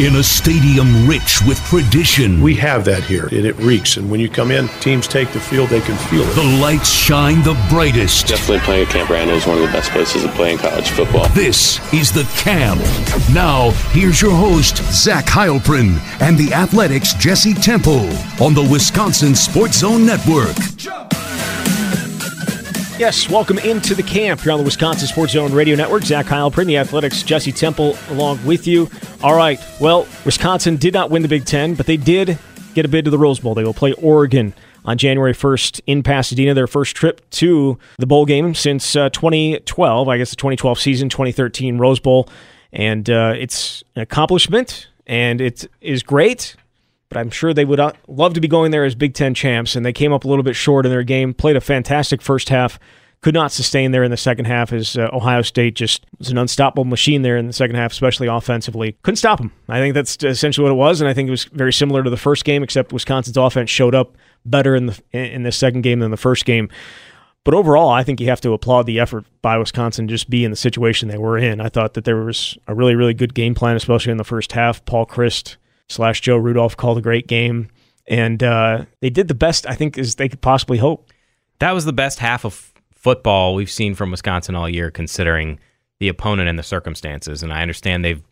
in a stadium rich with tradition. We have that here, and it reeks. And when you come in, teams take the field, they can feel it. The lights shine the brightest. Definitely playing at Camp Randall is one of the best places to play in college football. This is the Camp. Now, here's your host, Zach Heilprin, and the Athletic's Jesse Temple on the Wisconsin Sports Zone Network. Yes, welcome into the camp here on the Wisconsin Sports Zone Radio Network. Zach Heilprin, the Athletic's, Jesse Temple, along with you. All right, well, Wisconsin did not win the Big Ten, but they did get a bid to the Rose Bowl. They will play Oregon on January 1st in Pasadena, their first trip to the bowl game since uh, 2012, I guess the 2012 season, 2013 Rose Bowl. And uh, it's an accomplishment, and it is great but I'm sure they would uh, love to be going there as Big Ten champs. And they came up a little bit short in their game, played a fantastic first half, could not sustain there in the second half as uh, Ohio State just was an unstoppable machine there in the second half, especially offensively. Couldn't stop them. I think that's essentially what it was, and I think it was very similar to the first game, except Wisconsin's offense showed up better in the in the second game than the first game. But overall, I think you have to applaud the effort by Wisconsin just be in the situation they were in. I thought that there was a really, really good game plan, especially in the first half. Paul Chryst slash Joe Rudolph called a great game, and uh, they did the best I think as they could possibly hope. That was the best half of football we've seen from Wisconsin all year, considering the opponent and the circumstances. And I understand they've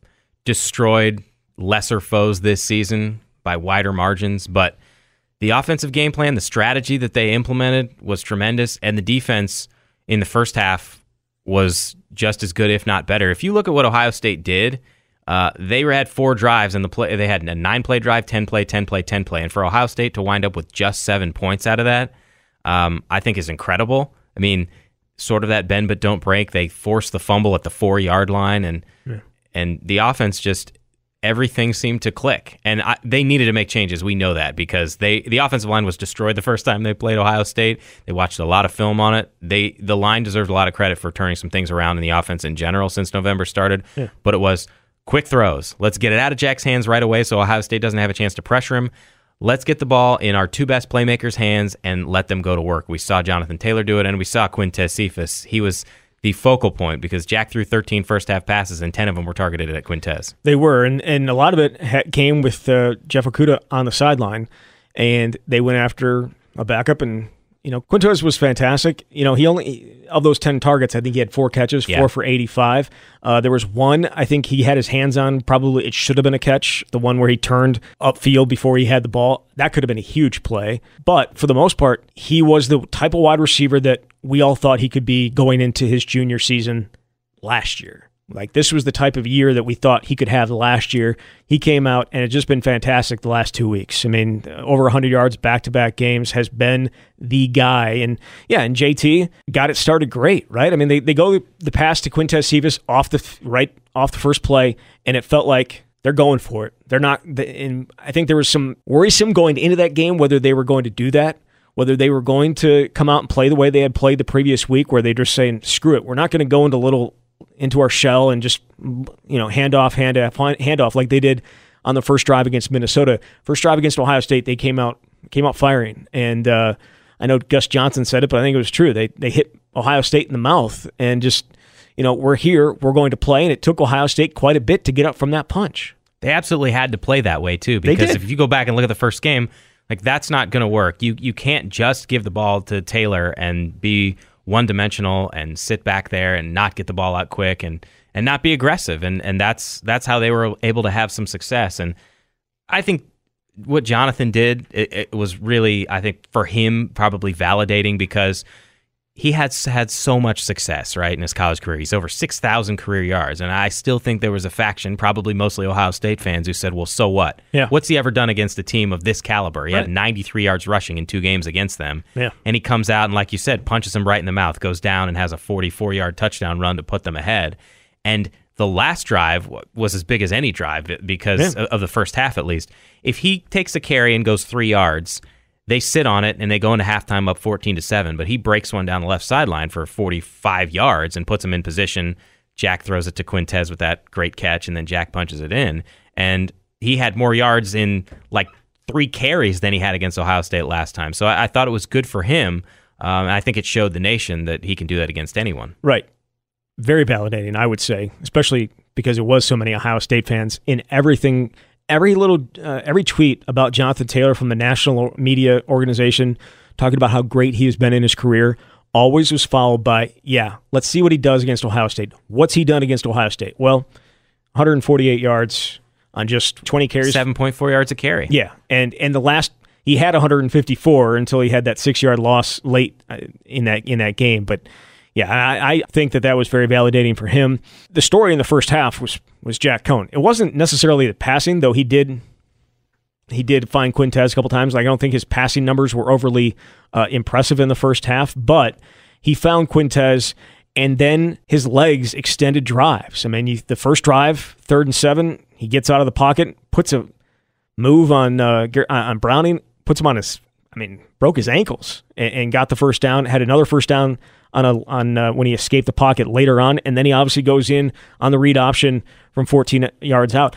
destroyed lesser foes this season by wider margins, but the offensive game plan, the strategy that they implemented was tremendous, and the defense in the first half was just as good, if not better. If you look at what Ohio State did uh, they had four drives in the play. They had a nine play drive, 10 play, 10 play, 10 play. And for Ohio State to wind up with just seven points out of that, um, I think is incredible. I mean, sort of that bend but don't break. They forced the fumble at the four yard line, and yeah. and the offense just everything seemed to click. And I, they needed to make changes. We know that because they the offensive line was destroyed the first time they played Ohio State. They watched a lot of film on it. They the line deserved a lot of credit for turning some things around in the offense in general since November started. Yeah. But it was Quick throws. Let's get it out of Jack's hands right away so Ohio State doesn't have a chance to pressure him. Let's get the ball in our two best playmakers' hands and let them go to work. We saw Jonathan Taylor do it, and we saw Quintez Cephus. He was the focal point because Jack threw 13 first half passes, and 10 of them were targeted at Quintez. They were, and, and a lot of it ha- came with uh, Jeff Okudah on the sideline, and they went after a backup and you know, Quintez was fantastic. You know, he only of those ten targets, I think he had four catches, four yeah. for eighty-five. Uh, there was one I think he had his hands on. Probably it should have been a catch. The one where he turned upfield before he had the ball. That could have been a huge play. But for the most part, he was the type of wide receiver that we all thought he could be going into his junior season last year. Like this was the type of year that we thought he could have last year. He came out and it's just been fantastic the last two weeks. I mean, over 100 yards back to back games has been the guy. And yeah, and JT got it started great, right? I mean, they, they go the pass to Quintez Cephus off the right off the first play, and it felt like they're going for it. They're not. And I think there was some worrisome going into that game whether they were going to do that whether they were going to come out and play the way they had played the previous week, where they're just saying, screw it, we're not going to go into little into our shell and just you know hand off, hand off, hand off like they did on the first drive against Minnesota. First drive against Ohio State, they came out came out firing, and uh, I know Gus Johnson said it, but I think it was true. They they hit Ohio State in the mouth and just you know we're here, we're going to play, and it took Ohio State quite a bit to get up from that punch. They absolutely had to play that way too, because if you go back and look at the first game, like that's not going to work. You you can't just give the ball to Taylor and be one dimensional and sit back there and not get the ball out quick and and not be aggressive. And and that's that's how they were able to have some success. And I think what Jonathan did it, it was really I think for him probably validating because he has had so much success, right, in his college career. He's over 6,000 career yards. And I still think there was a faction, probably mostly Ohio State fans, who said, well, so what? Yeah. What's he ever done against a team of this caliber? He right. had 93 yards rushing in two games against them. Yeah. And he comes out and, like you said, punches him right in the mouth, goes down and has a 44 yard touchdown run to put them ahead. And the last drive was as big as any drive because yeah. of the first half, at least. If he takes a carry and goes three yards, they sit on it and they go into halftime up 14 to 7 but he breaks one down the left sideline for 45 yards and puts him in position. Jack throws it to quintez with that great catch and then jack punches it in. And he had more yards in like three carries than he had against ohio state last time. So i, I thought it was good for him. Um, i think it showed the nation that he can do that against anyone. Right. Very validating i would say especially because it was so many Ohio State fans in everything, every little, uh, every tweet about Jonathan Taylor from the national media organization talking about how great he has been in his career always was followed by, yeah, let's see what he does against Ohio State. What's he done against Ohio State? Well, 148 yards on just 20 carries. 7.4 yards a carry. Yeah, and and the last he had 154 until he had that six yard loss late uh, in that in that game. But yeah, I, I think that that was very validating for him. The story in the first half was was Jack Coan. It wasn't necessarily the passing, though. He did he did find Quintez a couple times. Like, I don't think his passing numbers were overly uh, impressive in the first half, but he found Quintez and then his legs extended drives. I mean, you, the first drive, third and seven, he gets out of the pocket, puts a move on uh, on Browning, puts him on his. I mean, broke his ankles and, and got the first down. Had another first down on a on uh, when he escaped the pocket later on, and then he obviously goes in on the read option from 14 yards out.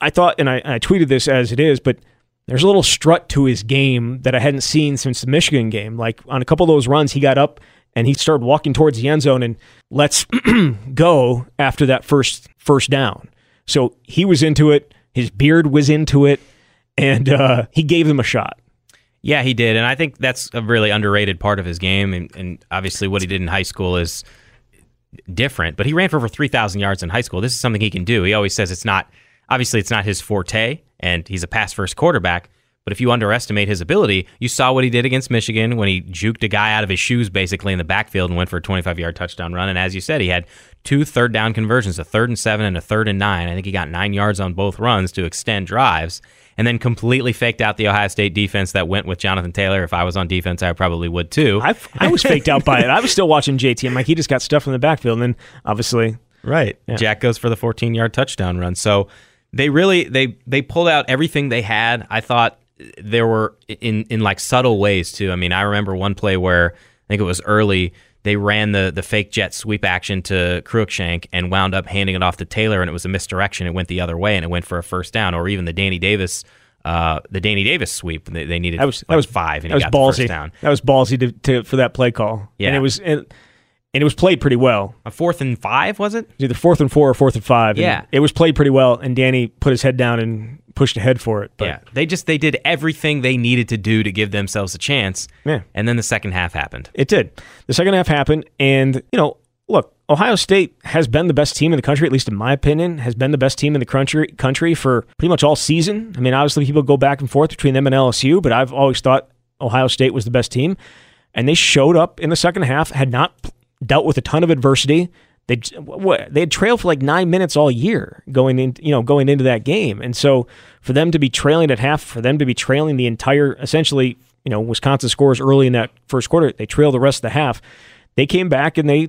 I thought, and I, I tweeted this as it is, but there's a little strut to his game that I hadn't seen since the Michigan game. Like on a couple of those runs, he got up and he started walking towards the end zone and let's go after that first first down. So he was into it. His beard was into it, and uh, he gave them a shot. Yeah, he did, and I think that's a really underrated part of his game. And, and obviously, what he did in high school is different. But he ran for over three thousand yards in high school. This is something he can do. He always says it's not Obviously, it's not his forte, and he's a pass first quarterback. But if you underestimate his ability, you saw what he did against Michigan when he juked a guy out of his shoes basically in the backfield and went for a 25 yard touchdown run. And as you said, he had two third down conversions, a third and seven and a third and nine. I think he got nine yards on both runs to extend drives and then completely faked out the Ohio State defense that went with Jonathan Taylor. If I was on defense, I probably would too. I, I was faked out by it. I was still watching JT. I'm like, he just got stuff in the backfield. And then obviously. Right. Yeah. Jack goes for the 14 yard touchdown run. So they really they they pulled out everything they had. I thought there were in in like subtle ways too. I mean, I remember one play where I think it was early. They ran the the fake jet sweep action to Cruickshank and wound up handing it off to Taylor, and it was a misdirection. It went the other way, and it went for a first down. Or even the Danny Davis, uh, the Danny Davis sweep. They, they needed that was like that was five, and that he was got ballsy. the first down. That was ballsy to, to for that play call. Yeah, and it was. It, and it was played pretty well. A fourth and five was it? it was Either fourth and four or fourth and five. Yeah, and it was played pretty well, and Danny put his head down and pushed ahead for it. But. Yeah, they just they did everything they needed to do to give themselves a chance. Yeah, and then the second half happened. It did. The second half happened, and you know, look, Ohio State has been the best team in the country, at least in my opinion, has been the best team in the country country for pretty much all season. I mean, obviously people go back and forth between them and LSU, but I've always thought Ohio State was the best team, and they showed up in the second half, had not dealt with a ton of adversity. They they had trailed for like nine minutes all year going in, you know, going into that game, and so for them to be trailing at half, for them to be trailing the entire, essentially, you know, Wisconsin scores early in that first quarter, they trail the rest of the half. They came back and they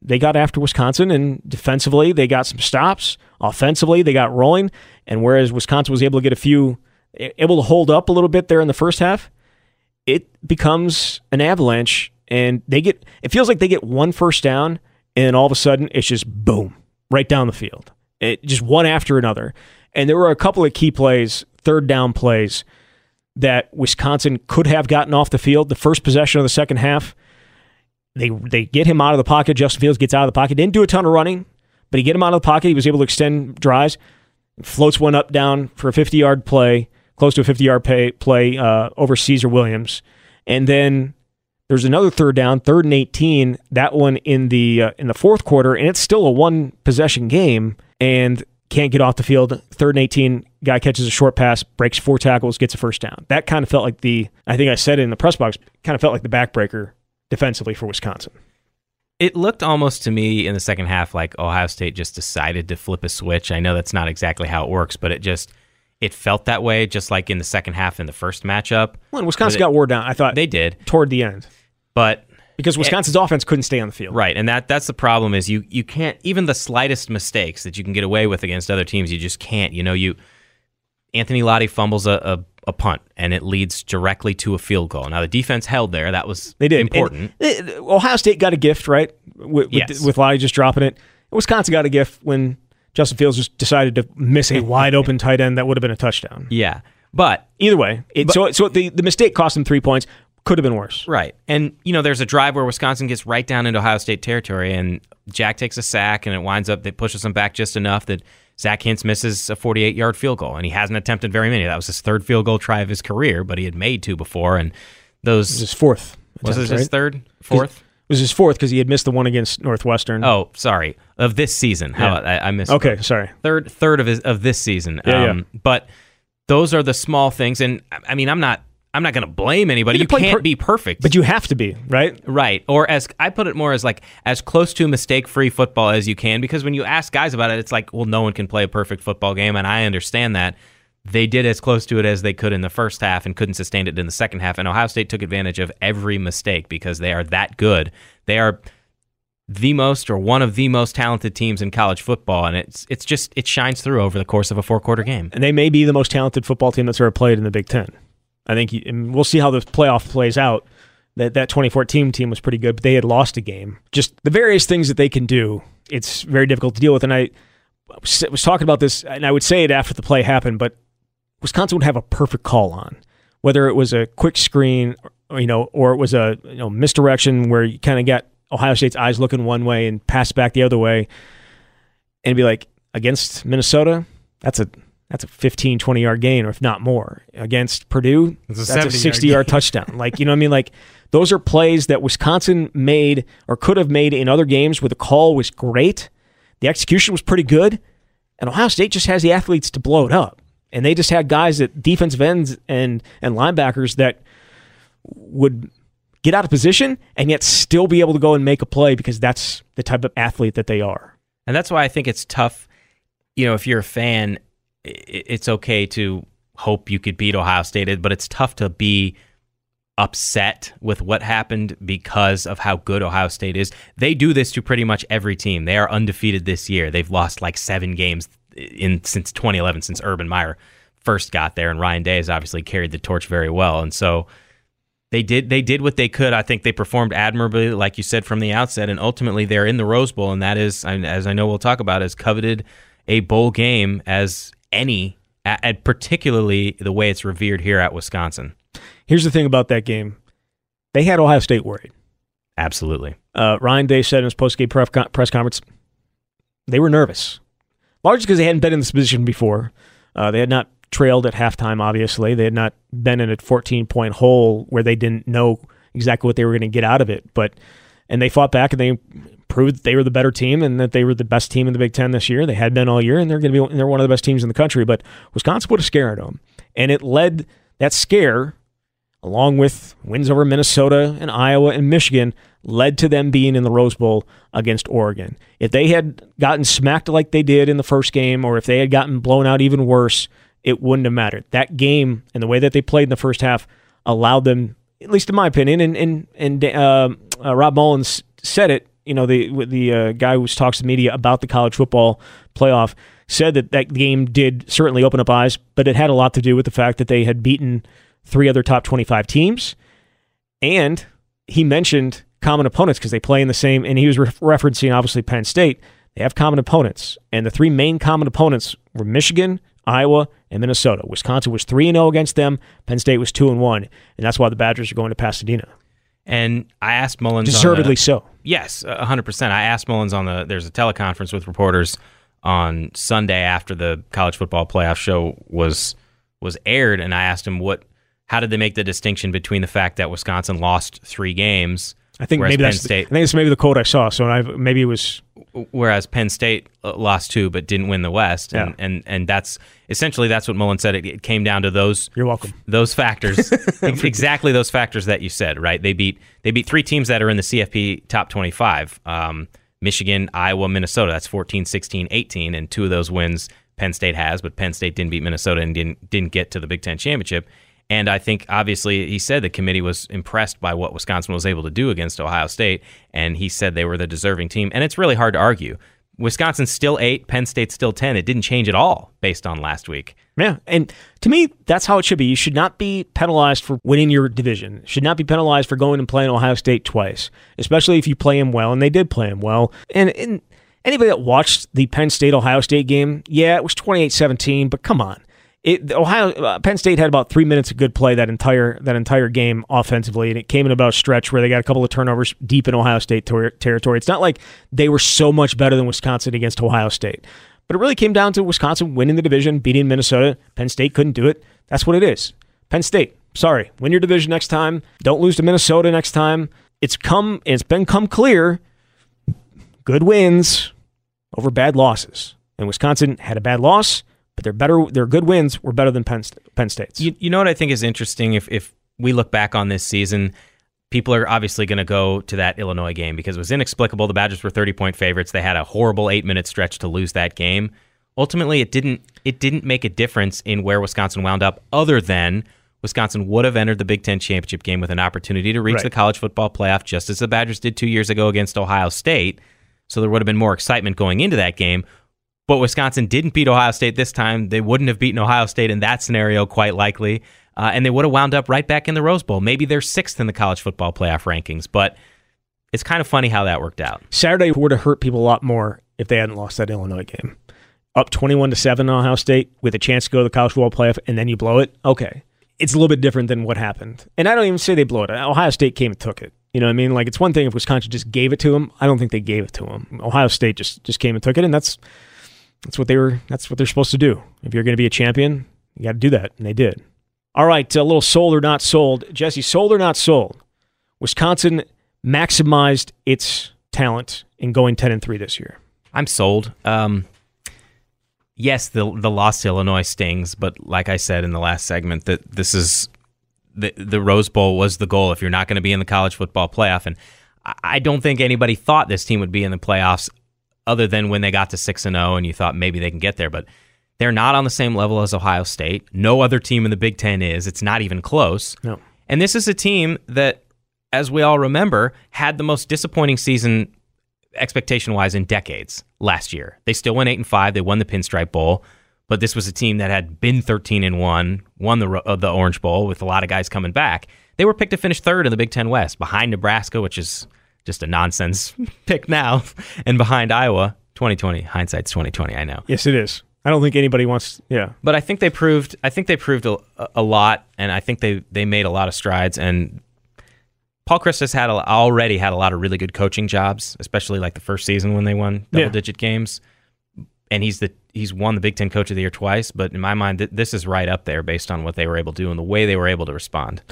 they got after Wisconsin, and defensively they got some stops. Offensively, they got rolling, and whereas Wisconsin was able to get a few, able to hold up a little bit there in the first half, it becomes an avalanche and they get it feels like they get one first down and all of a sudden it's just boom right down the field. It, just one after another. And there were a couple of key plays third down plays that wisconsin could have gotten off the field. The first possession of the second half they they get him out of the pocket. Justin fields gets out of the pocket. Didn't do a ton of running but he get him out of the pocket. He was able to extend drives. Floats one up down for a 50 yard play close to a 50 yard pay, play uh, over caesar williams. And then there's another third down, third and 18. That one in the uh, in the fourth quarter, and it's still a one possession game, and can't get off the field. Third and 18, guy catches a short pass, breaks four tackles, gets a first down. That kind of felt like the I think I said it in the press box. Kind of felt like the backbreaker defensively for Wisconsin. It looked almost to me in the second half like Ohio State just decided to flip a switch. I know that's not exactly how it works, but it just it felt that way, just like in the second half in the first matchup. Well, Wisconsin got wore down. I thought they did toward the end, but because Wisconsin's offense couldn't stay on the field, right? And that that's the problem is you you can't even the slightest mistakes that you can get away with against other teams, you just can't. You know, you Anthony Lotti fumbles a, a a punt and it leads directly to a field goal. Now the defense held there; that was they did important. And, Ohio State got a gift, right? With, yes. with, with Lotti just dropping it. Wisconsin got a gift when Justin Fields just decided to miss a wide open tight end that would have been a touchdown. Yeah, but either way, it, but, so so the, the mistake cost him three points. Could have been worse. Right. And, you know, there's a drive where Wisconsin gets right down into Ohio State territory, and Jack takes a sack, and it winds up, it pushes him back just enough that Zach Hintz misses a 48 yard field goal, and he hasn't attempted very many. That was his third field goal try of his career, but he had made two before, and those. It was his fourth. Was attempt, it his third? Fourth? It was his fourth because he had missed the one against Northwestern. Oh, sorry. Of this season. How Yeah. I, I missed. okay, sorry. third third of his, of this season. Um, Yeah, yeah. But those are the small things, and I mean, I'm not I'm not going to blame anybody. You You can't per- be perfect, But you have to be right. right? Or as I put it more as like as close to mistake free football as you can, because when you ask guys about it, it's like, well, no one can play a perfect football game, and I understand that. They did as close to it as they could in the first half and couldn't sustain it in the second half. And Ohio State took advantage of every mistake because they are that good. They are the most or one of the most talented teams in college football, and it's it's just it shines through over the course of a four quarter game. and they may be the most talented football team that's ever played in the Big Ten. I think, you, and we'll see how the playoff plays out. That that 2014 team was pretty good, but they had lost a game. Just the various things that they can do, it's very difficult to deal with. And I was was talking about this, and I would say it after the play happened, but Wisconsin would have a perfect call on, whether it was a quick screen, or, you know, or it was a you know misdirection where you kind of got Ohio State's eyes looking one way and pass back the other way, and be like against Minnesota, that's a that's a 15, 20 yard gain, or if not more. Against Purdue, a that's a 70 yard 60 yard touchdown. Like, you know what I mean? Like, those are plays that Wisconsin made or could have made in other games where the call was great. The execution was pretty good. And Ohio State just has the athletes to blow it up. And they just had guys at defensive ends and, and linebackers that would get out of position and yet still be able to go and make a play because that's the type of athlete that they are. And that's why I think it's tough. You know, if you're a fan, i- it's okay to hope you could beat Ohio State, but it's tough to be upset with what happened because of how good Ohio State is. They do this to pretty much every team. They are undefeated this year. They've lost like seven games in since 2011, since Urban Meyer first got there, and Ryan Day has obviously carried the torch very well. And so they did they did what they could. I think they performed admirably, like you said from the outset, and ultimately they're in the Rose Bowl, and that is, as I know we'll talk about, as coveted a bowl game as any, and particularly the way it's revered here at Wisconsin. Here's the thing about that game they had Ohio State worried. Absolutely. Uh, Ryan Day said in his post game press conference they were nervous, largely because they hadn't been in this position before. Uh, they had not trailed at halftime, obviously. They had not been in a 14 point hole where they didn't know exactly what they were going to get out of it. But and they fought back and they proved that they were the better team and that they were the best team in the Big Ten this year. They had been all year, and they're going to be they're one of the best teams in the country. But Wisconsin put a scare into them, and it led that scare, along with wins over Minnesota and Iowa and Michigan, led to them being in the Rose Bowl against Oregon. If they had gotten smacked like they did in the first game, or if they had gotten blown out even worse, it wouldn't have mattered. That game and the way that they played in the first half allowed them, at least in my opinion, and and and uh, uh, Rob Mullens said it. You know, the the uh, guy who talks to media about the college football playoff said that that game did certainly open up eyes, but it had a lot to do with the fact that they had beaten three other top twenty five teams, and he mentioned common opponents because they play in the same. And he was re- referencing obviously Penn State. They have common opponents, and the three main common opponents were Michigan, Iowa, and Minnesota. Wisconsin was three and zero against them. Penn State was two and one, and that's why the Badgers are going to Pasadena, And I asked Mullens on the- deservedly so. Yes, a hundred percent. I asked Mullens on the. There's a teleconference with reporters on Sunday after the college football playoff show was was aired, and I asked him what, how did they make the distinction between the fact that Wisconsin lost three games, I think maybe Penn that's. The, I think it's maybe the quote I saw. So I maybe it was whereas Penn State uh, lost two but didn't win the West, and Yeah. and, and that's essentially that's what Mullen said. It, it came down to those You're welcome. those factors exactly those factors that you said right they beat they beat three teams that are in the cfp top 25 um, michigan iowa minnesota that's 14 16 18 and two of those wins penn state has but penn state didn't beat minnesota and didn't didn't get to the big ten championship and i think obviously he said the committee was impressed by what wisconsin was able to do against ohio state and he said they were the deserving team and it's really hard to argue wisconsin's still eight penn state's still 10 it didn't change at all based on last week Yeah, and to me, that's how it should be. You should not be penalized for winning your division. Should not be penalized for going and playing Ohio State twice, especially if you play them well, and they did play them well. And, and anybody that watched the Penn State Ohio State game, yeah, it was 28-17, but come on. It, Ohio uh, Penn State had about three minutes of good play that entire that entire game offensively, and it came in about a stretch where they got a couple of turnovers deep in Ohio State ter- territory. It's not like they were so much better than Wisconsin against Ohio State, but it really came down to Wisconsin winning the division, beating Minnesota. Penn State couldn't do it. That's what it is. Penn State, sorry, win your division next time. Don't lose to Minnesota next time. It's come. It's been come clear. Good wins over bad losses, and Wisconsin had a bad loss but they're better. Their good wins were better than Penn, Penn State's. You, you know what I think is interesting? If if we look back on this season, people are obviously going to go to that Illinois game because it was inexplicable. The Badgers were thirty point favorites. They had a horrible eight minute stretch to lose that game. Ultimately, it didn't it didn't make a difference in where Wisconsin wound up, other than Wisconsin would have entered the Big Ten championship game with an opportunity to reach right. the college football playoff, just as the Badgers did two years ago against Ohio State. So there would have been more excitement going into that game. But Wisconsin didn't beat Ohio State this time. They wouldn't have beaten Ohio State in that scenario, quite likely. Uh, and they would have wound up right back in the Rose Bowl. Maybe they're sixth in the college football playoff rankings, but it's kind of funny how that worked out. Saturday would have hurt people a lot more if they hadn't lost that Illinois game. Up 21 to 7 on Ohio State with a chance to go to the college football playoff and then you blow it. Okay. It's a little bit different than what happened. And I don't even say they blow it. Ohio State came and took it. You know what I mean? Like it's one thing if Wisconsin just gave it to them. I don't think they gave it to them. Ohio State just just came and took it and that's that's what they were. That's what they're supposed to do. If you're going to be a champion, you got to do that, and they did. All right, a little sold or not sold, Jesse. Sold or not sold? Wisconsin maximized its talent in going ten and three this year. I'm sold. Um, yes, the the loss to Illinois stings, but like I said in the last segment, that this is the the Rose Bowl was the goal. If you're not going to be in the college football playoff, and I don't think anybody thought this team would be in the playoffs other than when they got to 6 and 0 and you thought maybe they can get there, but they're not on the same level as Ohio State. No other team in the Big 10 is. It's not even close. No. And this is a team that as we all remember had the most disappointing season expectation wise in decades last year. They still went 8 and 5. They won the Pinstripe Bowl, but this was a team that had been 13 and 1, won the uh, the Orange Bowl with a lot of guys coming back. They were picked to finish third in the Big 10 West behind Nebraska, which is just a nonsense pick now, and behind Iowa, 2020 hindsight's 2020. I know. Yes, it is. I don't think anybody wants. Yeah, but I think they proved. I think they proved a, a lot, and I think they they made a lot of strides. And Paul Chryst has had a, already had a lot of really good coaching jobs, especially like the first season when they won double yeah. digit games. And he's the he's won the Big Ten Coach of the Year twice. But in my mind, th- this is right up there based on what they were able to do and the way they were able to respond.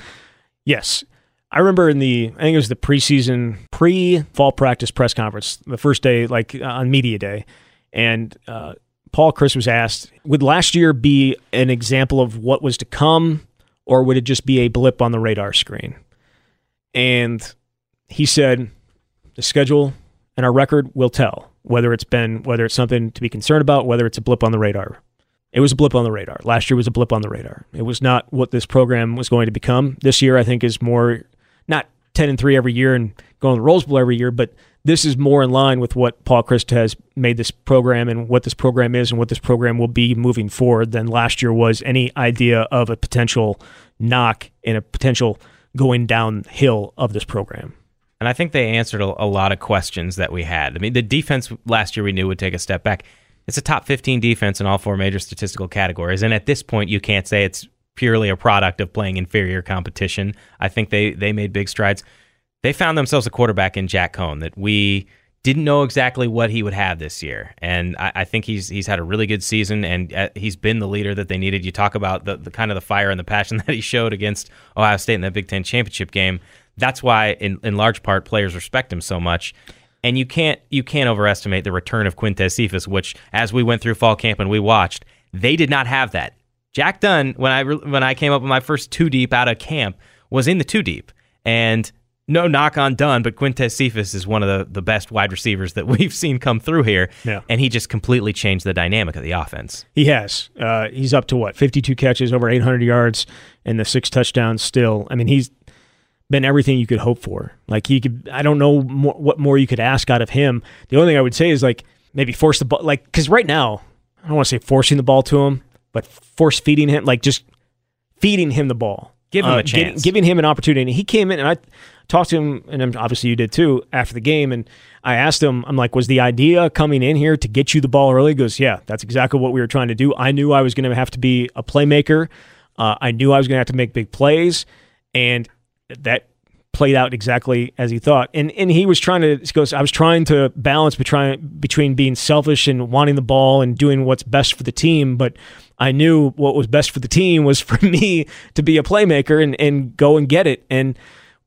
Yes, I remember in the, I think it was the preseason, pre fall practice press conference, the first day, like uh, on media day, and uh, Paul Chryst was asked, would last year be an example of what was to come, or would it just be a blip on the radar screen? And he said, the schedule and our record will tell whether it's been, whether it's something to be concerned about, whether it's a blip on the radar. It was a blip on the radar. Last year was a blip on the radar. It was not what this program was going to become. This year, I think, is more not 10 and 3 every year and going to the Rose Bowl every year, but this is more in line with what Paul Chryst has made this program and what this program is and what this program will be moving forward than last year was any idea of a potential knock and a potential going downhill of this program. And I think they answered a, a, lot of questions that we had. I mean, the defense last year we knew would take a step back. It's a top 15 defense in all four major statistical categories. And at this point, you can't say it's purely a product of playing inferior competition. I think they they made big strides. They found themselves a quarterback in Jack Coan that we didn't know exactly what he would have this year, and I, I think he's he's had a really good season, and uh, he's been the leader that they needed. You talk about the, the kind of the fire and the passion that he showed against Ohio State in that Big Ten championship game. That's why, in in large part, players respect him so much. And you can't you can't overestimate the return of Quintez Cephus, which, as we went through fall camp and we watched, they did not have that. Jack Dunn, when I when I came up with my first two deep out of camp, was in the two deep, and no knock on Dunn, but Quintez Cephus is one of the, the best wide receivers that we've seen come through here, yeah. and he just completely changed the dynamic of the offense. He has. Uh, he's up to what fifty two catches, over eight hundred yards, and the six touchdowns. Still, I mean, he's been everything you could hope for. Like he could, I don't know more, what more you could ask out of him. The only thing I would say is like maybe force the ball, like because right now I don't want to say forcing the ball to him but force feeding him, like just feeding him the ball. Give him uh, a chance. giving him an opportunity. And he came in, and I talked to him, and obviously you did too, after the game. And I asked him, I'm like, was the idea coming in here to get you the ball early? He goes, yeah, that's exactly what we were trying to do. I knew I was going to have to be a playmaker. Uh, I knew I was going to have to make big plays, and that played out exactly as he thought. And and he was trying to he goes, I was trying to balance between between being selfish and wanting the ball and doing what's best for the team, but I knew what was best for the team was for me to be a playmaker and, and go and get it. And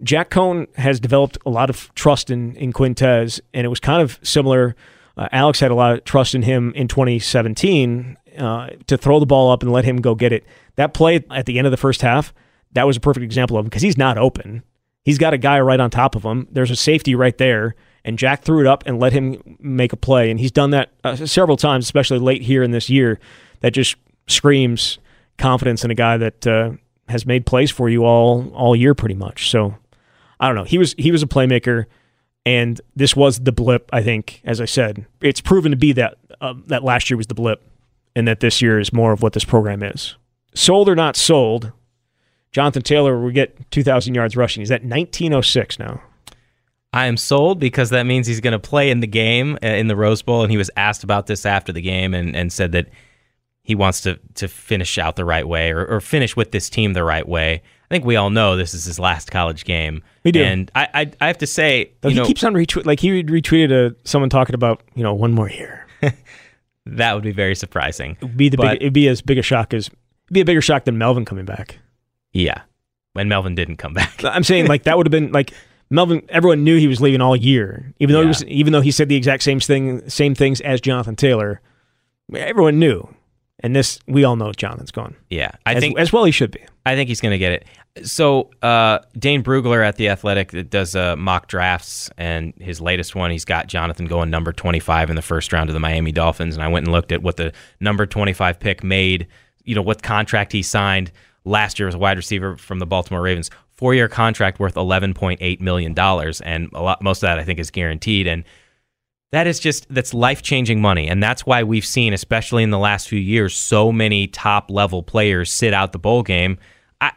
Jack Coan has developed a lot of trust in, in Quintez, and it was kind of similar. Uh, Alex had a lot of trust in him in 2017 uh, to throw the ball up and let him go get it. That play at the end of the first half, that was a perfect example of him because he's not open. He's got a guy right on top of him. There's a safety right there, and Jack threw it up and let him make a play. And he's done that uh, several times, especially late here in this year. That just screams confidence in a guy that uh, has made plays for you all all year, pretty much. So I don't know. He was he was a playmaker, and this was the blip. I think, as I said, it's proven to be that uh, that last year was the blip, and that this year is more of what this program is. Sold or not sold, Jonathan Taylor will get 2,000 yards rushing. He's at 1906 now. I am sold because that means he's going to play in the game uh, in the Rose Bowl. And he was asked about this after the game and, and said that he wants to, to finish out the right way or, or finish with this team the right way. I think we all know this is his last college game. We do. And I, I, I have to say, Though you he know, keeps on retweet like he retweeted a, someone talking about you know one more year. that would be very surprising. It'd be the But- big, it'd be as big a shock as it'd be a bigger shock than Melvin coming back. Yeah. When Melvin didn't come back. I'm saying like that would have been like Melvin. Everyone knew he was leaving all year, even though he was even though he said the exact same thing, same things as Jonathan Taylor. Everyone knew, and this we all know Jonathan's gone. Yeah. I as, think as well he should be. I think he's going to get it. So uh, Dane Brugler at the Athletic that does uh, mock drafts, and his latest one, he's got Jonathan going number 25 in the first round of the Miami Dolphins. And I went and looked at what the number 25 pick made. You know what contract he signed last year as a wide receiver from the Baltimore Ravens. Four year contract worth 11.8 million dollars, and a lot most of that I think is guaranteed. And that is just that's life changing money, and that's why we've seen, especially in the last few years, so many top level players sit out the bowl game. I,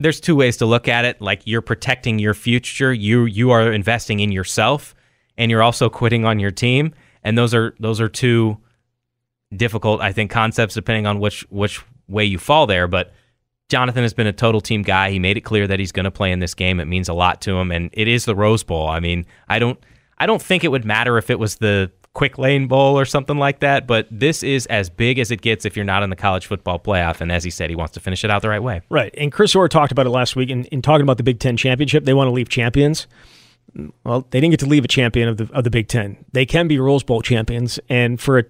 there's two ways to look at it. Like you're protecting your future, you you are investing in yourself, and you're also quitting on your team, and those are those are two difficult, I think, concepts depending on which which way you fall there. But Jonathan has been a total team guy. He made it clear that he's going to play in this game. It means a lot to him, and it is the Rose Bowl. I mean, I don't, I don't think it would matter if it was the Quick Lane Bowl or something like that. But this is as big as it gets if you're not in the college football playoff. And as he said, he wants to finish it out the right way. Right. And Chris Orr talked about it last week in, in talking about the Big Ten championship. They want to leave champions. Well, they didn't get to leave a champion of the of the Big Ten. They can be Rose Bowl champions, and for a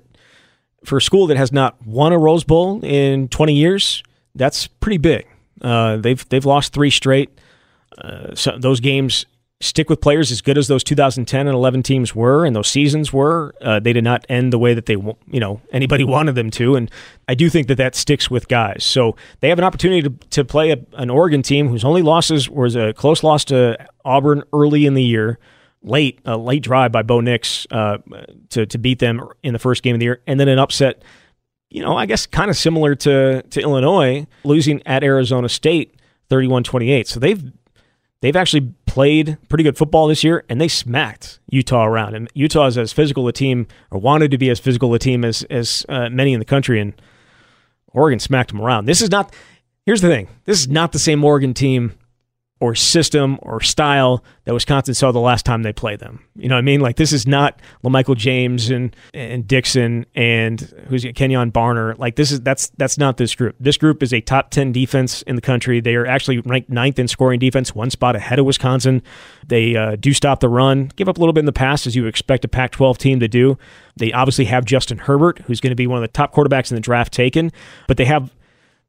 for a school that has not won a Rose Bowl in 20 years, that's pretty big. Uh, they've they've lost three straight. Uh, so those games stick with players as good as those 2010 and 11 teams were, and those seasons were. Uh, they did not end the way that they you know anybody wanted them to, and I do think that that sticks with guys. So they have an opportunity to, to play a, an Oregon team whose only losses was a close loss to Auburn early in the year late a late drive by Bo Nix uh, to to beat them in the first game of the year, and then an upset. You know, I guess kind of similar to to Illinois losing at Arizona State 31-28. So they've they've actually played pretty good football this year, and they smacked Utah around. And Utah is as physical a team, or wanted to be as physical a team as as uh, many in the country, and Oregon smacked them around. This is not. Here's the thing. This is not the same Oregon team or system or style that Wisconsin saw the last time they played them. You know what I mean? Like this is not LaMichael James and and Dixon and who's Kenyon Barner. Like this is that's that's not this group. This group is a top ten defense in the country. They are actually ranked ninth in scoring defense, one spot ahead of Wisconsin. They uh, do stop the run, give up a little bit in the pass as you expect a Pac-12 team to do. They obviously have Justin Herbert, who's going to be one of the top quarterbacks in the draft taken, but they have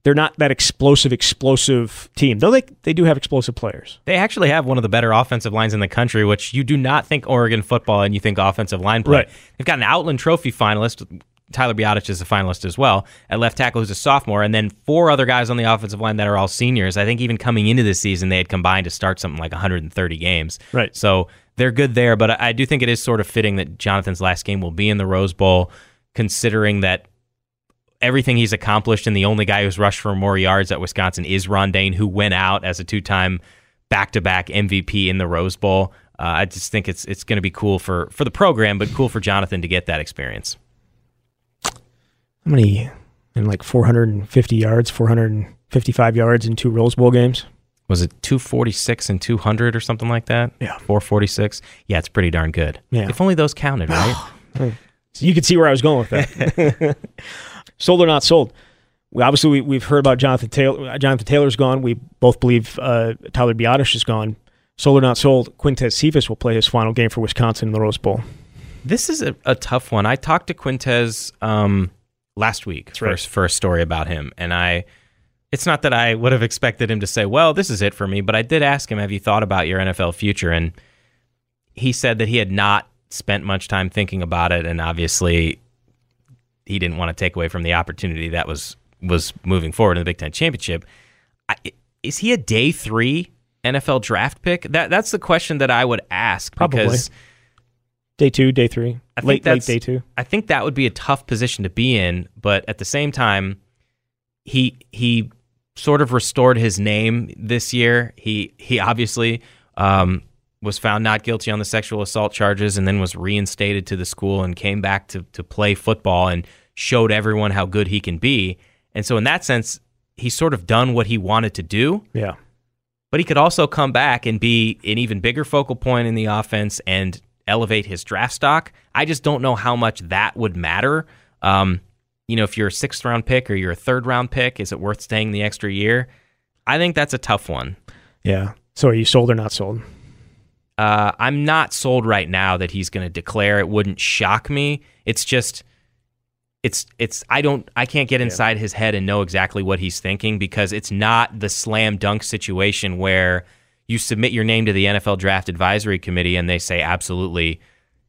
they're not that explosive, explosive team. Though they they do have explosive players. They actually have one of the better offensive lines in the country, which you do not think Oregon football and you think offensive line play. Right. They've got an Outland Trophy finalist. Tyler Biadasz is a finalist as well at left tackle, who's a sophomore, and then four other guys on the offensive line that are all seniors. I think even coming into this season, they had combined to start something like 130 games. Right. So they're good there, but I do think it is sort of fitting that Jonathan's last game will be in the Rose Bowl, considering that everything he's accomplished, and the only guy who's rushed for more yards at Wisconsin is Ron Dayne, who went out as a two-time back to back MVP in the Rose Bowl. Uh, I just think it's it's going to be cool for for the program, but cool for Jonathan to get that experience. How many in like 450 yards, 455 yards in two Rose Bowl games? Was it 246 and 200 or something like that? Yeah. 446. Yeah, it's pretty darn good. Yeah. If only those counted, right? So you could see where I was going with that. sold or not sold? We obviously we, we've heard about Jonathan Taylor. Jonathan Taylor's gone. We both believe uh, Tyler Biadasz is gone. Sold or not sold? Quintez Cephus will play his final game for Wisconsin in the Rose Bowl. This is a, a tough one. I talked to Quintez um, last week for, right. for a story about him, and I. It's not that I would have expected him to say, "Well, this is it for me," but I did ask him, "Have you thought about your NFL future?" And he said that he had not spent much time thinking about it, and obviously, he didn't want to take away from the opportunity that was was moving forward in the Big Ten championship. I, is he a day three NFL draft pick? That that's the question that I would ask Probably. because Day two, day three, I think late late day two. I think that would be a tough position to be in, but at the same time, he he sort of restored his name this year. He he obviously um, was found not guilty on the sexual assault charges, and then was reinstated to the school and came back to to play football and showed everyone how good he can be. And so, in that sense, he's sort of done what he wanted to do Yeah, but he could also come back and be an even bigger focal point in the offense and elevate his draft stock. I just don't know how much that would matter. Um, you know, if you're a sixth round pick or you're a third round pick, is it worth staying the extra year? I think that's a tough one. yeah. So are you sold or not sold? Uh, I'm not sold right now that he's going to declare. It wouldn't shock me. It's just, it's, it's. I don't. I can't get inside his head and know exactly what he's thinking because it's not the slam dunk situation where you submit your name to the NFL Draft Advisory Committee and they say absolutely,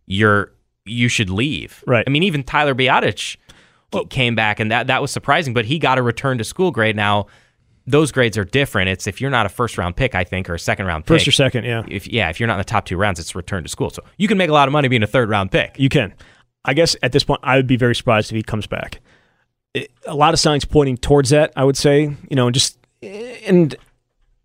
you're you should leave. Right. I mean, even Tyler Biadasz came back and that that was surprising, but he got a return to school grade now. Those grades are different. It's if you're not a first round pick, I think, or a second round pick First or second? Yeah, if yeah, if you're not in the top two rounds, it's return to school. So you can make a lot of money being a third round pick. you can. I guess at this point, I would be very surprised if he comes back. It, a lot of signs pointing towards that. I would say, you know, just and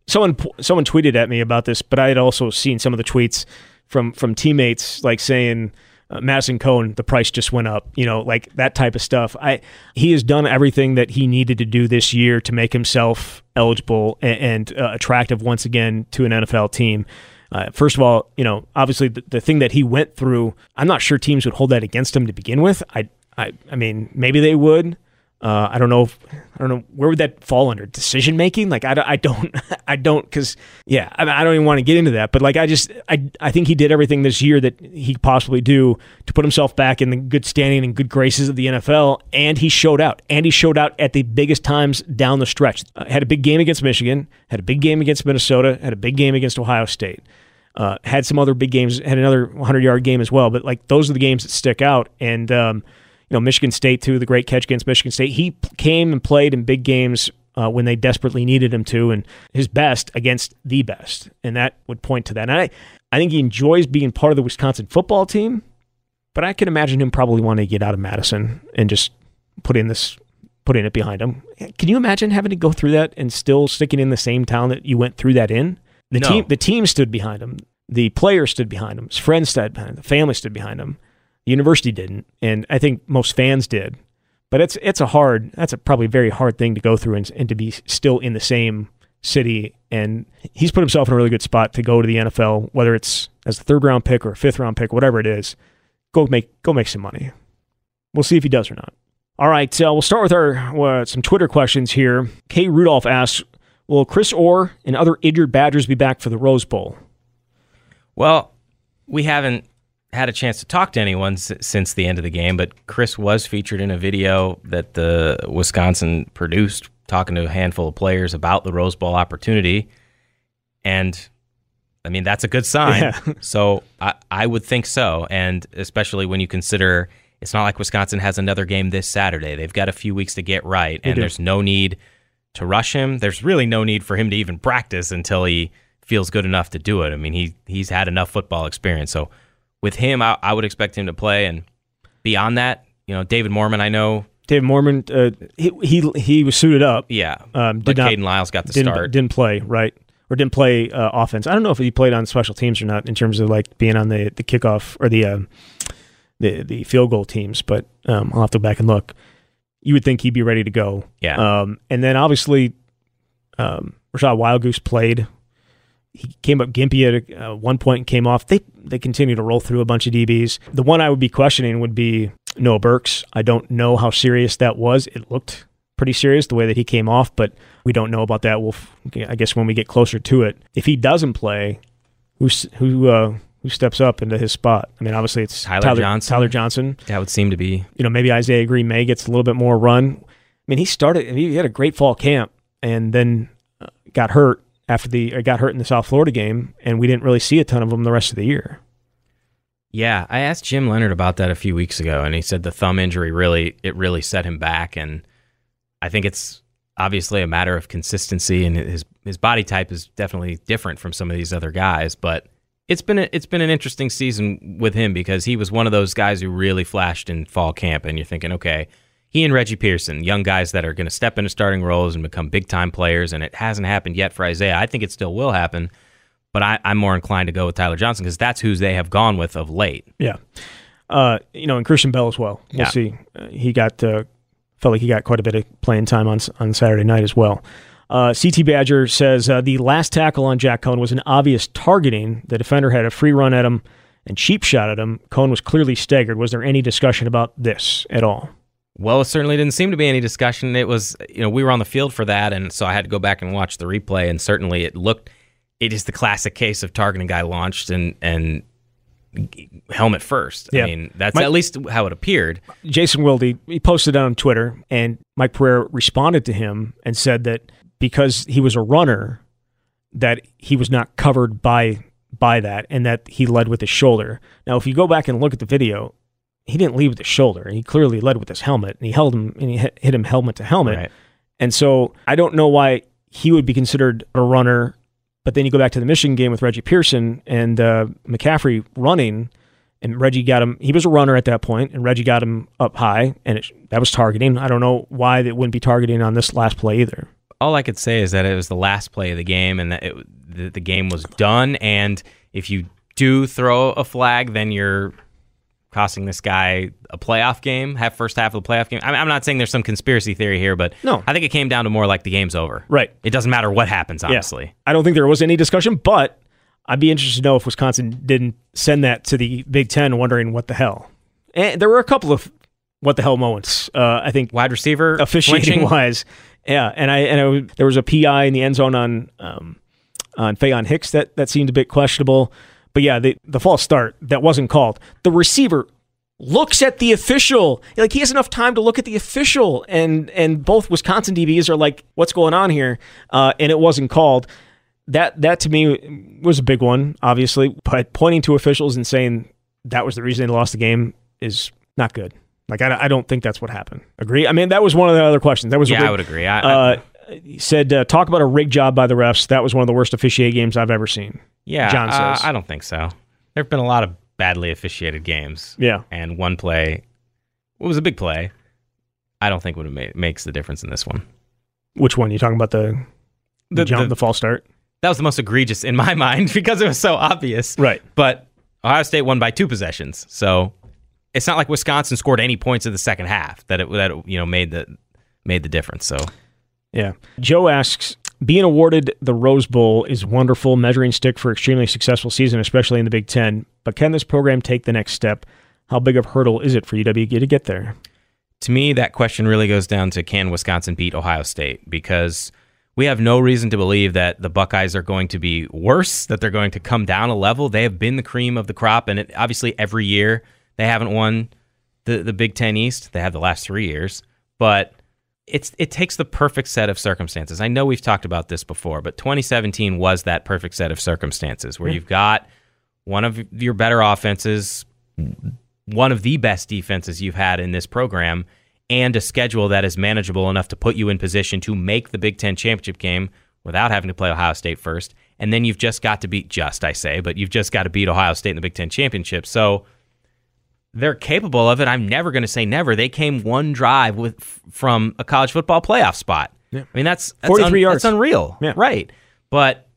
someone someone tweeted at me about this, but I had also seen some of the tweets from from teammates like saying uh, Madison Cohn, the price just went up, you know, like that type of stuff. I he has done everything that he needed to do this year to make himself eligible and, and uh, attractive once again to an NFL team. Uh, first of all, you know, obviously the, the thing that he went through, I'm not sure teams would hold that against him to begin with. I, I, I mean, maybe they would. Uh, I don't know. If, I don't know where would that fall under decision making. Like I, don't- I don't, I don't, because yeah, I, I don't even want to get into that. But like I just, I, I think he did everything this year that he possibly do to put himself back in the good standing and good graces of the NFL, and he showed out. And he showed out at the biggest times down the stretch. Uh, had a big game against Michigan, had a big game against Minnesota, had a big game against Ohio State. Uh, had some other big games, had another 100 yard game as well. But like those are the games that stick out. And um, know, Michigan State too, the great catch against Michigan State. He came and played in big games uh, when they desperately needed him to, and his best against the best, and that would point to that. And I, I think he enjoys being part of the Wisconsin football team, but I can imagine him probably wanting to get out of Madison and just put in this, putting it behind him. Can you imagine having to go through that and still sticking in the same town that you went through that in? The No. team, the team stood behind him. The players stood behind him. His friends stood behind him. The family stood behind him. The university didn't, and I think most fans did. But it's it's a hard, that's a probably very hard thing to go through and, and to be still in the same city. And he's put himself in a really good spot to go to the NFL, whether it's as a third round pick or a fifth round pick, whatever it is. Go make go make some money. We'll see if he does or not. All right, uh, we'll start with our uh, some Twitter questions here. Kay Rudolph asks, "Will Chris Orr and other injured Badgers be back for the Rose Bowl?" Well, we haven't had a chance to talk to anyone s- since the end of the game, but Chris was featured in a video that the Wisconsin produced, talking to a handful of players about the Rose Bowl opportunity, and I mean that's a good sign. Yeah. so I, I would think so, and especially when you consider it's not like Wisconsin has another game this Saturday. They've got a few weeks to get right, and there's no need to rush him. There's really no need for him to even practice until he feels good enough to do it. I mean, he he's had enough football experience. So with him, I, I would expect him to play. And beyond that, you know, David Moorman, I know, David Moorman, uh, he, he he was suited up. yeah, Um, but did not- Kayden Lyles got the didn't start. didn't play right, or didn't play uh, offense. I don't know if he played on special teams or not in terms of like being on the the kickoff or the uh, the the field goal teams, but um, I'll have to go back and look. You would think he'd be ready to go. Yeah. Um, and then obviously, um, Rashad Wildgoose played. He came up gimpy at uh, one point and came off. They they continue to roll through a bunch of DBs. The one I would be questioning would be Noah Burks. I don't know how serious that was. It looked pretty serious the way that he came off, but we don't know about that. We'll, I guess, when we get closer to it. If he doesn't play, who who uh, who steps up into his spot? I mean, obviously it's Tyler Tyler Johnson. Tyler Johnson. That would seem to be. You know, maybe Izayah Green-May gets a little bit more run. I mean, he started. He had a great fall camp, and then uh, got hurt after the or got hurt in the South Florida game, and we didn't really see a ton of him the rest of the year. Yeah, I asked Jim Leonhard about that a few weeks ago, and he said the thumb injury really it really set him back, and I think it's obviously a matter of consistency, and his his body type is definitely different from some of these other guys, but it's been a, it's been an interesting season with him because he was one of those guys who really flashed in fall camp, and you're thinking, okay, he and Reggie Pearson, young guys that are going to step into starting roles and become big time players, and it hasn't happened yet for Izayah. I think it still will happen. But I, I'm more inclined to go with Tyler Johnson because that's who they have gone with of late. Yeah. Uh, you know, and Christian Bell as well. We'll Yeah. see. Uh, he got uh, felt like he got quite a bit of playing time on on Saturday night as well. Uh, CT Badger says uh, the last tackle on Jack Coan was an obvious targeting. The defender had a free run at him and cheap shot at him. Coan was clearly staggered. Was there any discussion about this at all? Well, it certainly didn't seem to be any discussion. It was, you know, we were on the field for that, and so I had to go back and watch the replay, and certainly it looked, it is the classic case of targeting guy launched and and helmet first. Yeah. I mean, that's My- at least how it appeared. Jason Wilde, he posted it on Twitter, and Mike Pereira responded to him and said that because he was a runner, that he was not covered by by that, and that he led with his shoulder. Now, if you go back and look at the video, he didn't lead with his shoulder. He clearly led with his helmet, and he held him and he hit him helmet to helmet. Right. And so I don't know why he would be considered a runner. But then you go back to the Michigan game with Reggie Pearson and uh, McCaffrey running, and Reggie got him. He was a runner at that point, and Reggie got him up high, and it, that was targeting. I don't know why it wouldn't be targeting on this last play either. All I could say is that it was the last play of the game, and that it, the, the game was done. And if you do throw a flag, then you're costing this guy a playoff game, half first half of the playoff game. I I'm not saying there's some conspiracy theory here, but No. I think it came down to more like the game's over. Right. It doesn't matter what happens, Yeah. honestly. I don't think there was any discussion, but I'd be interested to know if Wisconsin didn't send that to the Big Ten, wondering what the hell. And there were a couple of what the hell moments. Uh, I think Wide receiver officiating flinching. wise. Yeah, and I and I, there was a PI in the end zone on um, on Faion Hicks that that seemed a bit questionable. But yeah, the the false start that wasn't called. The receiver looks at the official like he has enough time to look at the official, and and both Wisconsin DBs are like, "What's going on here?" Uh, and it wasn't called. That that to me was a big one, obviously. But pointing to officials and saying that was the reason they lost the game is not good. Like I, I don't think that's what happened. Agree? I mean, that was one of the other questions. That was a Yeah, rig- I would agree. I, Uh, he said uh, talk about a rig job by the refs. That was one of the worst officiated games I've ever seen. yeah, John uh, says. I don't think so. There have been a lot of badly officiated games. Yeah, and one play it was a big play. I don't think would have made, makes the difference in this one. which one? You talking about the the, The- jump, the- the false start? That was the most egregious in my mind because it was so obvious. Right. But Ohio State won by two possessions, so it's not like Wisconsin scored any points in the second half that it that it, you know made the made the difference. So Yeah. Joe asks, being awarded the Rose Bowl is wonderful measuring stick for extremely successful season, especially in the Big Ten. But can this program take the next step? How big of a hurdle is it for UW to get there? to me, that question really goes down to can Wisconsin beat Ohio State? Because we have no reason to believe that the Buckeyes are going to be worse, that they're going to come down a level. They have been the cream of the crop, and it, obviously every year they haven't won the, the Big Ten East. They have the last three years, but it's it takes the perfect set of circumstances. I know we've talked about this before, but 2017 was that perfect set of circumstances where you've got one of your better offenses one of the best defenses you've had in this program and a schedule that is manageable enough to put you in position to make the Big Ten championship game without having to play Ohio State first. And then you've just got to beat, just I say, but you've just got to beat Ohio State in the Big Ten championship. So they're capable of it. I'm never going to say never. They came one drive with from a college football playoff spot. I mean, that's, that's 43 yards. That's unreal. Yeah. Right. But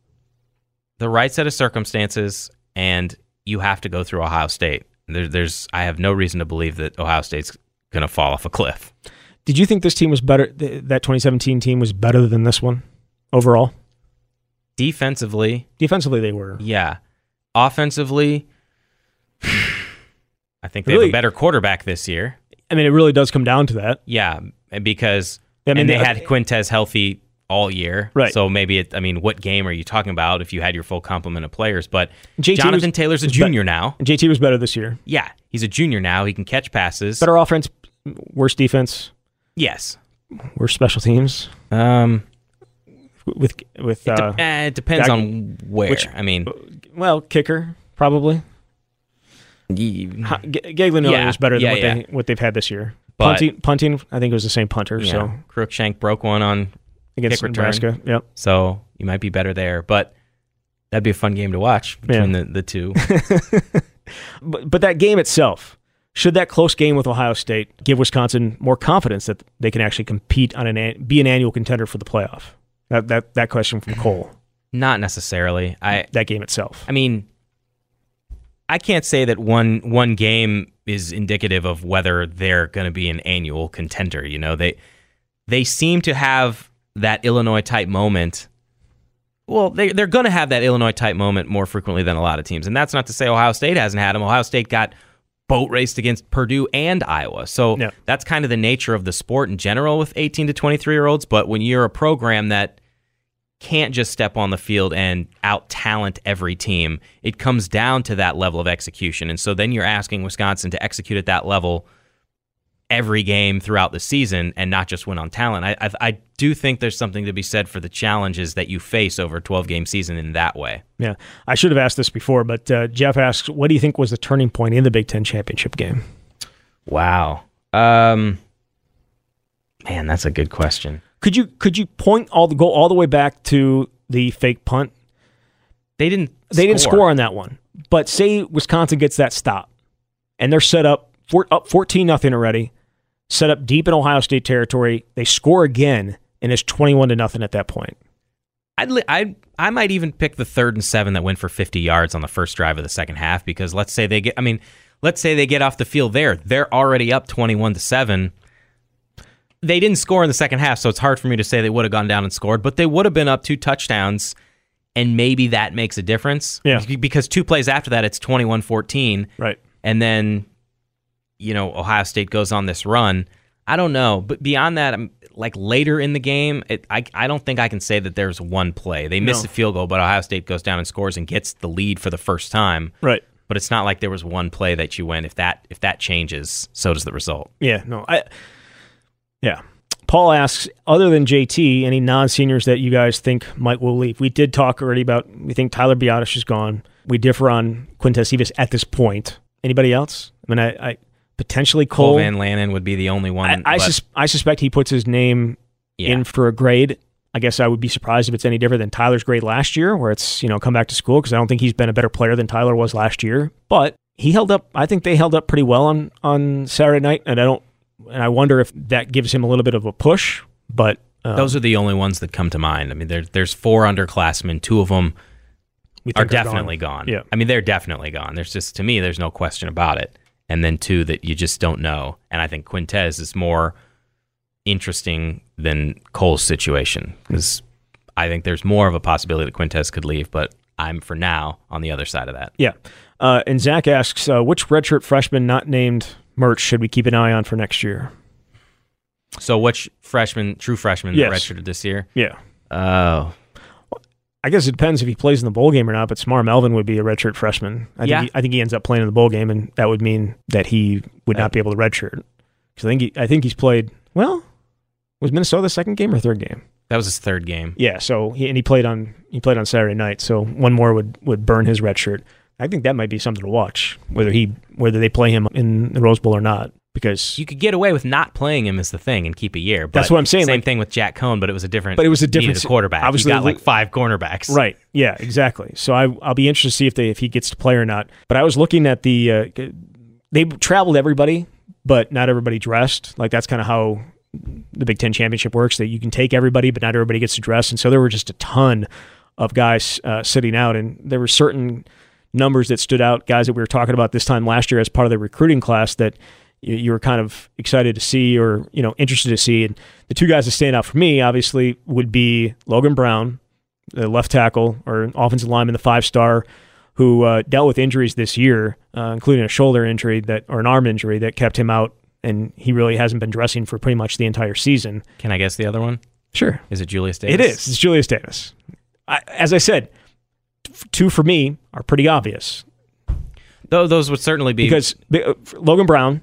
the right set of circumstances, and you have to go through Ohio State. There, there's I have no reason to believe that Ohio State's going to fall off a cliff. Did you think this team was better? That 2017 team was better than this one overall? Defensively, Defensively, they were. yeah. Offensively, I think they have a better quarterback this year. I mean, it really does come down to that. Yeah, because I mean, and they the- had Quintez healthy all year, Right. So maybe it. I mean, what game are you talking about if you had your full complement of players? But JT Jonathan was- Taylor's a was be- junior now. JT was better this year. Yeah, he's a junior now. He can catch passes. Better offense, worse defense, Yes. worse special teams. Um, With with it, de- uh, eh, it depends on where. which- I mean, well, kicker probably. Ha- G- Gaglianone Yeah, was better than yeah, what yeah. they what they've had this year. But- punting, punting, I think it was the same punter. yeah, So Cruickshank broke one on, against Kick return. Yep. so you might be better there. But that'd be a fun game to watch between the, the two. But but that game itself, should that close game with Ohio State give Wisconsin more confidence that they can actually compete on an an- be an annual contender for the playoff? That that that question from Cole. Not necessarily. I That game itself. I mean, I can't say that one one game is indicative of whether they're going to be an annual contender. You know, they they seem to have that Illinois type moment. Well, they they're going to have that Illinois type moment more frequently than a lot of teams, and that's not to say Ohio State hasn't had them. Ohio State got boat raced against Purdue and Iowa, so Yeah. that's kind of the nature of the sport in general with 18 to 23 year olds. But when you're a program that can't just step on the field and out talent every team. It comes down to that level of execution. And so then you're asking Wisconsin to execute at that level every game throughout the season and not just win on talent. I, I, I do think there's something to be said for the challenges that you face over a 12 game season in that way. Yeah, I should have asked this before, but uh, Jeff asks, "What do you think was the turning point in the Big Ten championship game?" Wow. Um, man, that's a good question. Could you could you point all the go all the way back to the fake punt? They didn't. They didn't score on that one, but say Wisconsin gets that stop, and they're set up for, up fourteen nothing already, set up deep in Ohio State territory. They score again, and it's twenty one to nothing at that point. I'd, li- I I might even pick the third and seven that went for 50 yards on the first drive of the second half because let's say they get I mean let's say they get off the field there they're already up 21 to 7 they didn't score in the second half so it's hard for me to say they would have gone down and scored but they would have been up two touchdowns and maybe that makes a difference Yeah. because two plays after that it's 21-14 Right. and then you know Ohio State goes on this run. I don't know, but beyond that, I'm like later in the game, it, I I don't think I can say that there's one play. They miss No. a field goal, but Ohio State goes down and scores and gets the lead for the first time. Right. But it's not like there was one play that you win. If that if that changes, so does the result. Yeah. No. I. Yeah. Paul asks, other than JT, any non-seniors that you guys think might will leave? We did talk already about. We think Tyler Biadasz is gone. We differ on Quintez Cephus at this point. Anybody else? I mean, I, I potentially Cole Cole. Van Lanen would be the only one. I, I, sus- I suspect he puts his name yeah. in for a grade. I guess I would be surprised if it's any different than Tyler's grade last year, where it's you know come back to school because I don't think he's been a better player than Tyler was last year. But he held up. I think they held up pretty well on on Saturday night, and I don't. And I wonder if that gives him a little bit of a push. But um, Those are the only ones that come to mind. I mean, there, there's four underclassmen. Two of them are definitely gone. Yeah. I mean, they're definitely gone. There's just, to me, there's no question about it. And then two that you just don't know. And I think Quintez is more interesting than Cole's situation because I think there's more of a possibility that Quintez could leave, but I'm for now on the other side of that. Yeah. Uh, and Zach asks, uh, which redshirt freshman not named Mertz should we keep an eye on for next year? So, which freshman, true freshman, Yes. redshirted this year? Yeah. Oh, I guess it depends if he plays in the bowl game or not, but Semar Melvin would be a redshirt freshman. I Yeah. think he, I think he ends up playing in the bowl game, and that would mean that he would not be able to redshirt. Because I think he, I think he's played well. Was Minnesota the second game or third game? that was his third game. Yeah. So he and he played on he played on Saturday night. So one more would would burn his red shirt. I think that might be something to watch whether he whether they play him in the Rose Bowl or not because You could get away with not playing him as the thing and keep a year. But That's what I'm saying, Same like- thing with Jack Coan, but it was a different. But it was a different- quarterback. obviously, you got like five cornerbacks. Right. Yeah, exactly. So I, I'll be interested to see if they if he gets to play or not. But I was looking at the uh, they traveled everybody, but not everybody dressed. Like that's kind of how the Big Ten championship works. That you can take everybody, but not everybody gets to dress. And so there were just a ton of guys uh, sitting out, and there were certain numbers that stood out, guys that we were talking about this time last year as part of the recruiting class that you, you were kind of excited to see or you know interested to see. And the two guys that stand out for me, obviously, would be Logan Brown, the left tackle or offensive lineman, the five star, who uh, dealt with injuries this year, uh, including a shoulder injury that or an arm injury that kept him out, and he really hasn't been dressing for pretty much the entire season. Can I guess the other one? Sure, Is it Julius Davis? it is. It's Julius Davis. I, as I said, two for me are pretty obvious Though those would certainly be because uh, Logan Brown,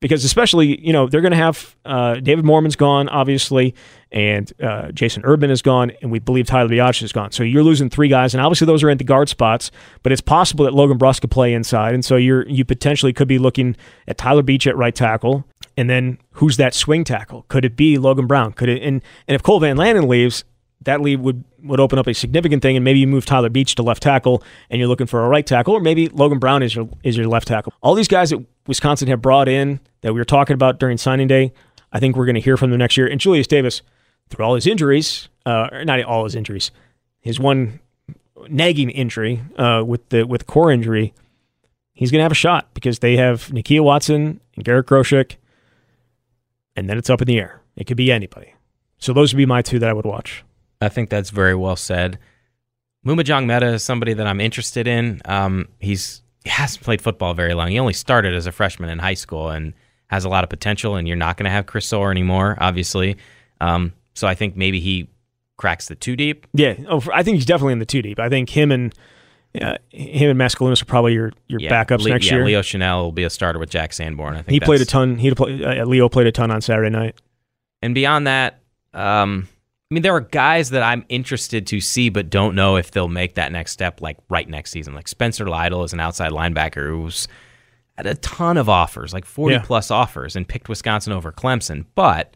because especially you know they're going to have uh, David Moorman's gone obviously, and uh, Jason Urban is gone, and we believe Tyler Biadasz is gone. So you're losing three guys, and obviously those are in the guard spots. But it's possible that Logan Bruss could play inside, and so you're you potentially could be looking at Tyler Beach at right tackle, and then who's that swing tackle? Could it be Logan Brown? Could it? And and if Cole Van Lanen leaves, that would would open up a significant thing, and maybe you move Tyler Beach to left tackle, and you're looking for a right tackle, or maybe Logan Brown is your is your left tackle. All these guys that Wisconsin have brought in that we were talking about during signing day, I think we're going to hear from them next year. And Julius Davis, through all his injuries, uh, not all his injuries, his one nagging injury uh, with the with core injury, he's going to have a shot because they have Nakia Watson and Garrett Groshek, and then it's up in the air. It could be anybody. So those would be my two that I would watch. I think that's very well said. Maema Njongmeta is somebody that I'm interested in. Um, he's he hasn't played football very long. He only started as a freshman in high school and has a lot of potential. And you're not going to have Chris Orr anymore, obviously. Um, so I think maybe he cracks the two deep. Yeah, oh, I think he's definitely in the two deep. I think him and uh, him and Maskalunas are probably your your Yeah, backups Le- next yeah, year. Leo Chenal will be a starter with Jack Sanborn. I think he played a ton. He uh, Leo played a ton on Saturday night. And beyond that, um, I mean, there are guys that I'm interested to see, but don't know if they'll make that next step, like right next season. Like Spencer Lytle is an outside linebacker who's had a ton of offers, like 40 Yeah. plus offers, and picked Wisconsin over Clemson. But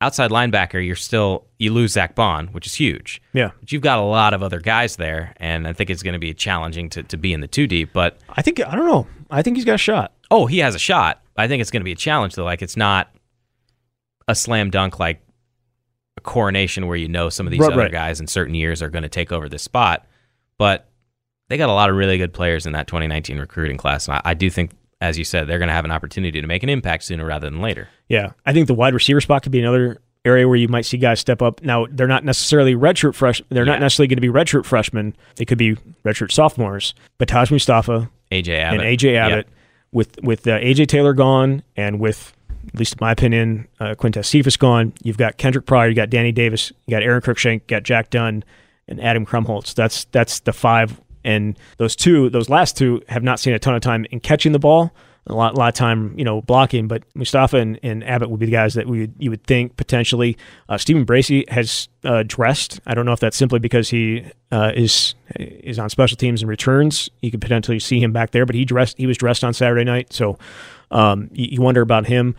outside linebacker, you're still you lose Zack Baun, which is huge. Yeah, But you've got a lot of other guys there, and I think it's going to be challenging to, to be in the two deep. But I think I don't know. I think he's got a shot. oh, he has a shot. I think it's going to be a challenge though. Like it's not a slam dunk like a coronation where you know some of these Right, other right. guys in certain years are going to take over this spot. But they got a lot of really good players in that 2019 recruiting class, and I, I do think, as you said, they're going to have an opportunity to make an impact sooner rather than later. Yeah, I think the wide receiver spot could be another area where you might see guys step up. Now they're not necessarily redshirt fresh. They're Yeah. not necessarily going to be redshirt freshmen. They could be redshirt sophomores. But Taj Mustapha AJ Abbott and AJ Abbott, with with uh, AJ Taylor gone, and with at least in my opinion, uh, Quintez Cephus gone. You've got Kendric Pryor, you got Danny Davis, you got Aaron Cruickshank, you got Jack Dunn, and Adam Krumholz. That's that's the five, and those two, those last two, have not seen a ton of time in catching the ball. A lot, lot of time, you know, blocking. But Mustapha and, and Abbott would be the guys that we you would think potentially. Uh, Stephan Bracey has uh, dressed. I don't know if that's simply because he uh, is is on special teams and returns. You could potentially see him back there, but he dressed. He was dressed on Saturday night, so um, you, you wonder about him.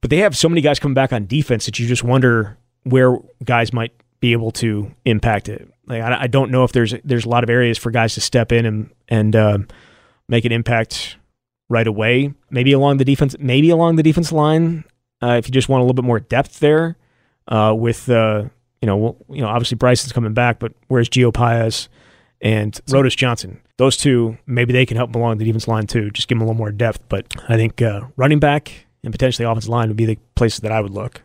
But they have so many guys coming back on defense that you just wonder where guys might be able to impact it. Like I, I don't know if there's there's a lot of areas for guys to step in and and um, make an impact right away. Maybe along the defense, maybe along the defense line. Uh, if you just want a little bit more depth there, uh, with uh, you know, well, you know, obviously Bryson's coming back, but where's Gio Paez and Rodas Johnson? Those two, maybe they can help along the defense line too. Just give them a little more depth. But I think uh, running back and potentially offensive line would be the places that I would look.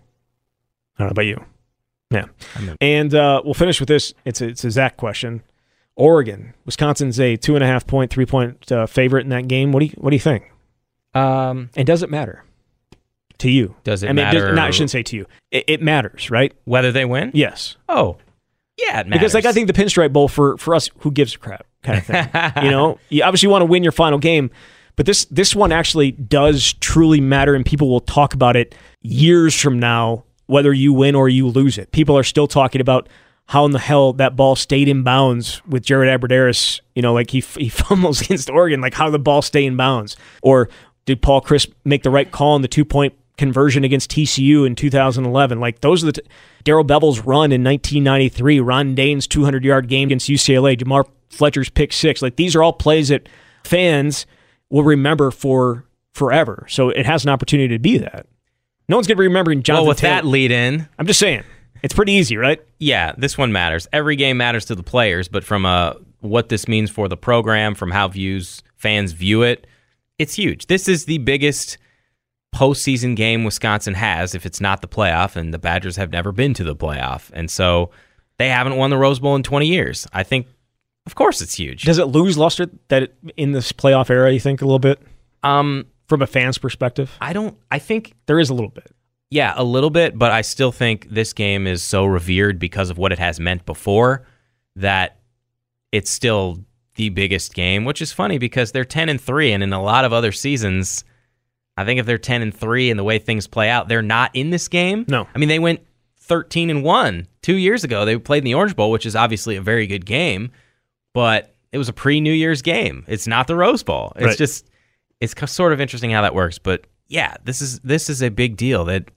I don't know about you. Yeah. And uh, we'll finish with this. It's a, it's a Zach question. Oregon, Wisconsin's a two and a half point, three point uh, favorite in that game. What do you what do you think? Um, And does it matter to you? does it I mean, does- matter no, I shouldn't say to you. It, it matters, right? whether they win? Yes, Oh, yeah, it matters. because like I think the Pinstripe Bowl for for us, who gives a crap kind of thing. you know, you obviously want to win your final game, but this this one actually does truly matter, and people will talk about it years from now, whether you win or you lose it. People are still talking about how in the hell that ball stayed in bounds with Jared Abbrederis. You know, like he he fumbles against Oregon, like how did the ball stay in bounds, or did Paul Chryst make the right call on the two point conversion against TCU in 2011? Like those are the t- Darrell Bevell's run in 1993, Ron Dayne's 200 yard game against UCLA, Jamar Fletcher's pick six. Like these are all plays that fans will remember for forever. So it has an opportunity to be that. No one's going to be remembering Jonathan. well, with Taylor. that lead in, I'm just saying. It's pretty easy, right? Yeah, this one matters. Every game matters to the players, but from a what this means for the program, from how views fans view it, it's huge. This is the biggest postseason game Wisconsin has if it's not the playoff, and the Badgers have never been to the playoff, and so they haven't won the Rose Bowl in 20 years. I think, of course, it's huge. Does it lose luster that it, in this playoff era? You think a little bit Um, from a fan's perspective? I don't. I think There is a little bit. Yeah, a little bit, but I still think this game is so revered because of what it has meant before that it's still the biggest game, which is funny because they're 10 and 3 and in a lot of other seasons I think if they're 10 and 3 and the way things play out, they're not in this game. No. I mean, they went 13 and 1 2 years ago. They played in the Orange Bowl, which is obviously a very good game, but it was a pre-New Year's game. It's not the Rose Bowl. It's Right. just it's sort of interesting how that works, but yeah, this is this is a big deal that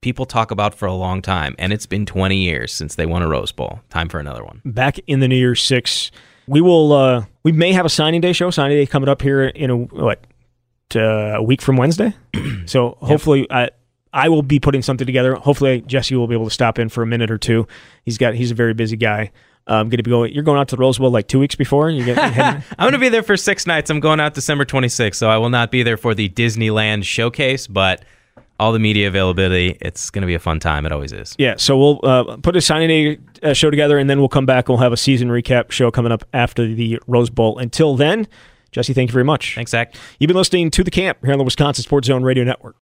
people talk about for a long time, and it's been 20 years since they won a Rose Bowl. Time for another one. Back in the New Year's Six, we will. Uh, we may have a signing day show. Signing day coming up here in a what uh, a week from Wednesday. so hopefully, I I will be putting something together. Hopefully, Jesse will be able to stop in for a minute or two. He's got he's a very busy guy. Um, going to be going. You're going out to the Rose Bowl like two weeks before. You get heading- I'm going to be there for six nights. I'm going out December 26th, so I will not be there for the Disneyland showcase, but all the media availability, it's going to be a fun time. It always is. Yeah, so we'll uh, put a signing day uh, show together, and then we'll come back. and We'll have a season recap show coming up after the Rose Bowl. Until then, Jesse, thank you very much. Thanks, Zach. You've been listening to the camp here on the Wisconsin Sports Zone Radio Network.